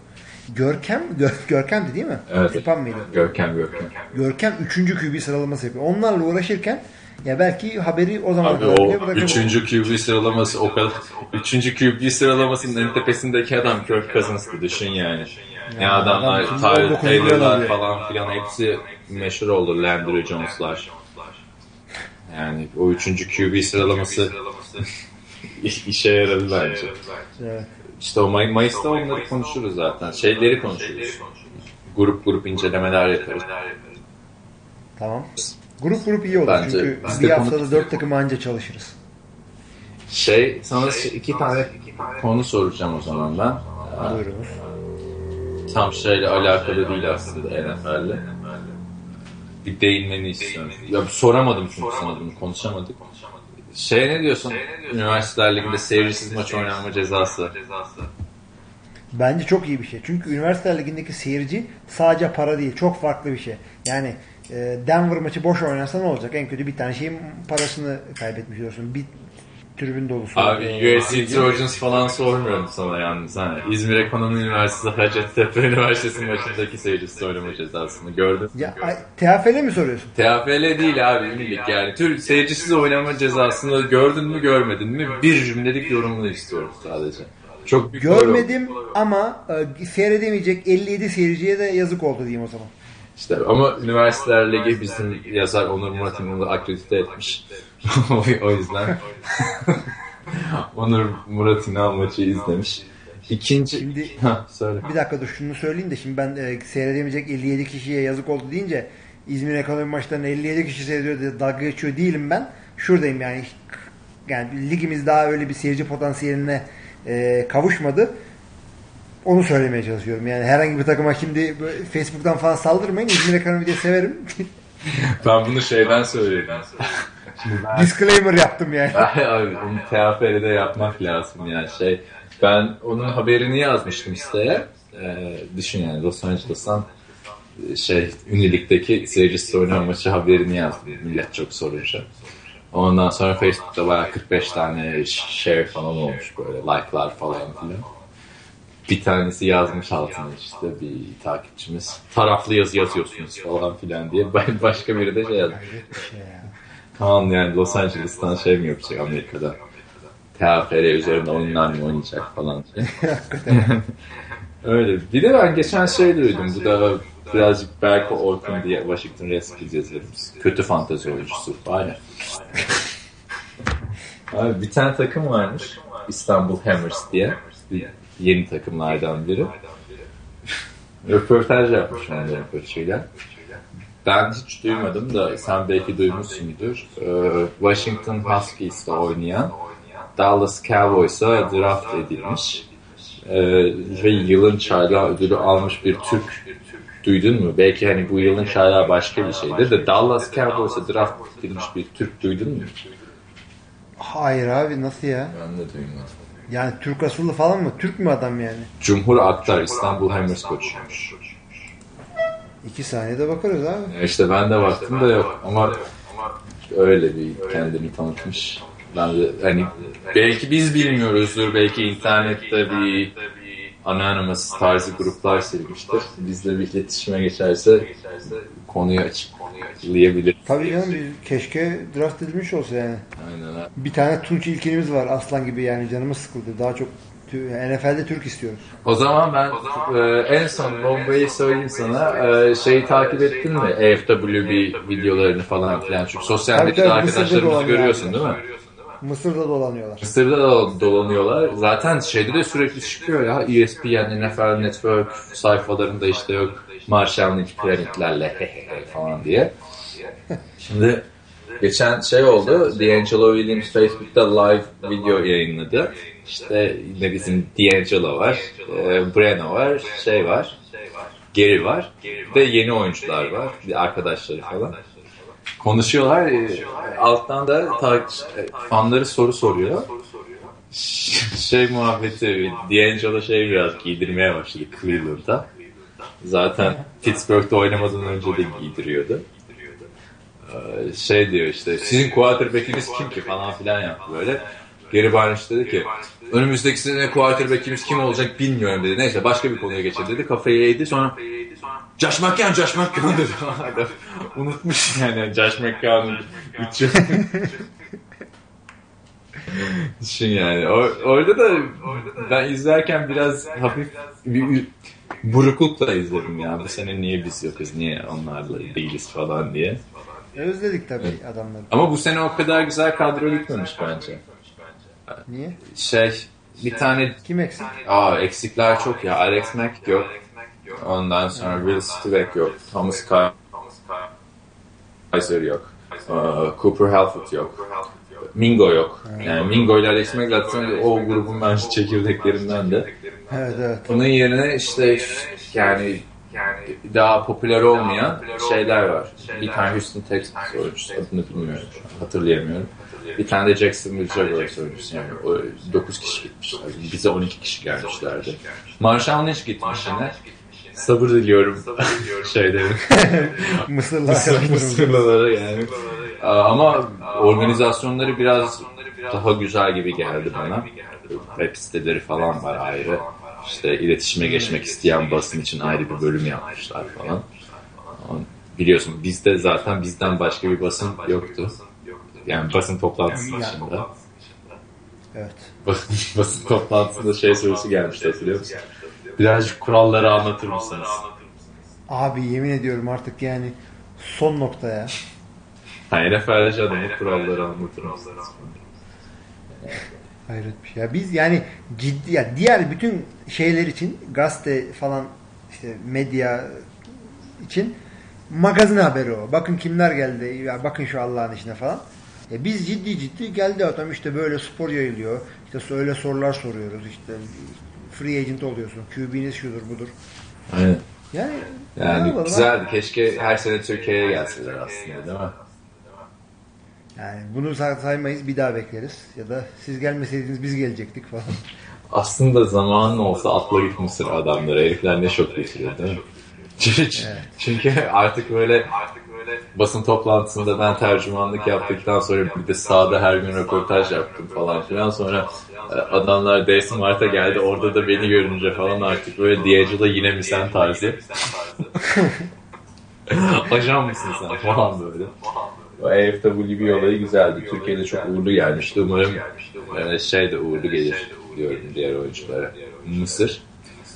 Görkem, Gör, Görkem'di değil mi? Evet. Tipan mıydı? Görkem, Görkem. Görkem 3. QB sıralaması yapıyor. Onlarla uğraşırken ya belki haberi o zaman Abi o üçüncü QB sıralaması o kadar üçüncü QB sıralamasının en tepesindeki adam Kirk Cousins'tı düşün yani. Yani ya adamlar Tyler Taylor'lar falan filan hepsi meşhur oldu Landry Jones'lar. Yani o üçüncü QB sıralaması <laughs> işe yaradı bence. Evet. İşte o May Mayıs'ta onları konuşuruz zaten. Şeyleri konuşuruz. Grup grup incelemeler yaparız. Tamam. Grup grup iyi olur Bence, çünkü bir haftada dört takım anca çalışırız. Şey, sana iki tane konu soracağım o zaman ben. Buyurunuz. Tam şeyle alakalı değil aslında NFL'le. Bir değinmeni istiyorum. Ya soramadım çünkü sana bunu konuşamadık. Şey ne diyorsun? Üniversiteler Ligi'nde seyircisiz maç oynanma cezası. Bence çok iyi bir şey. Çünkü Üniversiteler Ligi'ndeki seyirci sadece para değil. Çok farklı bir şey. Yani Denver maçı boş oynarsa ne olacak? En kötü bir tane şeyin parasını kaybetmiş olursun. Bir tribün dolusu. Abi USC Trojans falan sormuyorum sana yalnız. Hani İzmir Ekonomi Üniversitesi Hacettepe <laughs> Üniversitesi maçındaki seyircisi oynama cezasını gördün. Ya, TFL mi soruyorsun? TFL değil abi ünlülük yani. Tür seyircisiz oynama cezasını gördün mü görmedin mi? Bir cümlelik yorumunu istiyorum sadece. Çok Görmedim ama e, seyredemeyecek 57 seyirciye de yazık oldu diyeyim o zaman. İşte ama Üniversiteler Ligi bizim yazar Onur Murat'ın akredite etmiş. <laughs> o yüzden <laughs> Onur Murat İnal maçı izlemiş. İkinci... Şimdi, ha, söyle. Bir dakika dur şunu söyleyeyim de şimdi ben e, seyredemeyecek 57 kişiye yazık oldu deyince İzmir ekonomi maçlarını 57 kişi seyrediyor diye dalga geçiyor değilim ben. Şuradayım yani. Yani ligimiz daha öyle bir seyirci potansiyeline e, kavuşmadı. Onu söylemeye çalışıyorum. Yani herhangi bir takıma şimdi Facebook'tan falan saldırmayın. İzmir ekonomi diye severim. <laughs> ben bunu şeyden söyledim. Disclaimer yaptım yani. <laughs> Abi onu TFR'de yapmak lazım yani şey. Ben onun haberini yazmıştım siteye. Ee, düşün yani Los Angeles'tan şey ünlülükteki seyircisi oynayan maçı haberini yazdım. Millet çok sorunca. Ondan sonra Facebook'ta bayağı 45 tane share falan olmuş böyle like'lar falan filan. Bir tanesi yazmış altına işte bir takipçimiz. Taraflı yazı yazıyorsunuz falan filan diye. <laughs> Başka biri de şey yazmış. Kaan yani Los Angeles'tan şey mi yapacak Amerika'da? TFR üzerinde oyunlar mı oynayacak falan diye. <laughs> Öyle. Bir de ben geçen şey duydum. Bu da birazcık Berko Orkun diye Washington Redskins yazarımız. Kötü fantezi oyuncusu. Aynen. Abi bir tane takım varmış. İstanbul Hammers diye. Yeni takımlardan biri. Röportaj yapmış onların koçuyla. Ben hiç duymadım da sen belki duymuşsundur. Ee, Washington Huskies'te oynayan Dallas Cowboys'a draft edilmiş. Ee, ve yılın çaylağı ödülü almış bir Türk duydun mu? Belki hani bu yılın çaylağı başka bir şeydir de Dallas Cowboys'a draft edilmiş bir Türk duydun mu? Hayır abi nasıl ya? Ben de duymadım. Yani Türk asıllı falan mı? Türk mü adam yani? Cumhur Aktar İstanbul Hammers koçuymuş. İki saniyede bakarız abi. İşte ben de baktım da yok ama öyle bir kendini tanıtmış. Ben de hani belki biz bilmiyoruzdur, belki internette bir anonymous tarzı gruplar silmiştir. Bizle bir iletişime geçerse konuyu açıklayabilir. Tabii canım keşke draft edilmiş olsa yani. Bir tane Tunç ilkinimiz var aslan gibi yani canımız sıkıldı. Daha çok NFL'de Türk istiyoruz. O zaman ben e, en son bombayı söyleyeyim sana. E, şeyi takip ettin mi? AFWB videolarını falan filan. Çünkü sosyal medyada arkadaşlarımızı görüyorsun değil mi? Mısır'da dolanıyorlar. Mısır'da da dolanıyorlar. Zaten şeyde de sürekli çıkıyor ya. ESPN, NFL Network sayfalarında işte yok Marshall Lynch piramitlerle falan diye. Şimdi geçen şey oldu. D'Angelo Williams Facebook'ta live video yayınladı. İşte yine bizim D'Angelo var, e, Breno var, şey var, Gary var ve yeni oyuncular var, arkadaşları falan. Konuşuyorlar, e, alttan da ta, fanları soru soruyor. Şey muhabbeti, D'Angelo şey biraz giydirmeye başladı Cleveland'da. Zaten <laughs> Pittsburgh'da oynamadan önce de giydiriyordu. Ee, şey diyor işte, sizin quarterback'iniz kim ki falan filan yaptı böyle. Gary Barnes dedi ki önümüzdeki sene quarterback'imiz kim olacak bilmiyorum dedi. Neyse başka bir konuya geçelim dedi. Kafayı eğdi sonra Josh McCown, Josh McCown dedi. <laughs> Unutmuş yani Josh McCown'un üçü. <laughs> Düşün yani. Or- orada da ben izlerken biraz hafif bir buruklukla izledim ya. Bu sene niye biz yokuz, niye onlarla değiliz falan diye. Özledik tabii evet. adamları. Ama bu sene o kadar güzel kadro gitmemiş bence. Niye? Şey bir tane... Kim eksik? Aa eksikler çok ya. Alex Mack yok. Ondan sonra Will Stivek yok. Thomas Kaiser yok. Uh, Cooper Halford yok. Mingo yok. Yani Mingo ile Alex Mack zaten o grubun bence çekirdeklerinden de. Evet evet. Bunun yerine işte yani daha popüler olmayan şeyler var. Bir tane Houston Texans oyuncusu adını bilmiyorum. Hatırlayamıyorum. Bir tane de Jacksonville Jaguars oyuncusu yani. O 9 kişi gitmişler. Bize 12 kişi gelmişlerdi. Marshall Lynch gitmiş yine. sabır diliyorum <laughs> şeyleri. Mısırlılara. Mısırlılara yani. Ama organizasyonları biraz daha güzel gibi geldi bana. Web siteleri falan var ayrı. İşte iletişime geçmek isteyen basın için ayrı bir bölüm yapmışlar falan. Biliyorsun bizde zaten bizden başka bir basın yoktu. Yani basın toplantısı dışında. Evet. Basın, <laughs> basın toplantısında şey sorusu gelmişti hatırlıyor musun? Birazcık kuralları anlatır mısınız? Abi yemin ediyorum artık yani son nokta ya. Ha, NFL'ci adamı kuralları anlatır mısınız? <laughs> Hayret bir şey. Ya biz yani ciddi ya diğer bütün şeyler için gazete falan işte medya için magazin haberi o. Bakın kimler geldi. Ya bakın şu Allah'ın işine falan. Ya biz ciddi ciddi geldi adam işte böyle spor yayılıyor. İşte öyle sorular soruyoruz. İşte free agent oluyorsun. QB'niz şudur budur. Aynen. Yani, yani güzeldi. Keşke her sene Türkiye'ye gelseler aslında değil mi? Yani bunu saymayız bir daha bekleriz. Ya da siz gelmeseydiniz biz gelecektik falan. Aslında zamanın olsa atla git Mısır adamları. Herifler ne şok geçiriyor değil mi? Çünkü, evet. çünkü artık böyle basın toplantısında ben tercümanlık yaptıktan sonra bir de sahada her gün röportaj yaptım falan filan. Sonra e, adamlar D Smart'a geldi. Orada da beni görünce falan artık böyle D'Angelo yine mi sen tarzı. <laughs> Ajan mısın sen falan böyle. O AFWB olayı güzeldi. Türkiye'de çok uğurlu gelmişti. Umarım e, şey de uğurlu gelir diyorum diğer oyunculara. Mısır.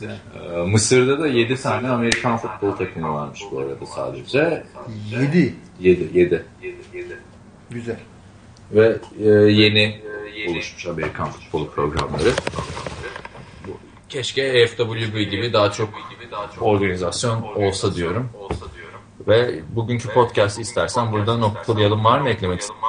Ee, Mısır'da da 7 tane Amerikan futbol takımı varmış bu arada sadece. 7? 7. 7. Güzel. Ve e, yeni oluşmuş Amerikan futbolu programları. Keşke AFWB gibi daha çok organizasyon olsa diyorum. Ve bugünkü podcast'i istersen burada noktalayalım. Var mı eklemek istediğin?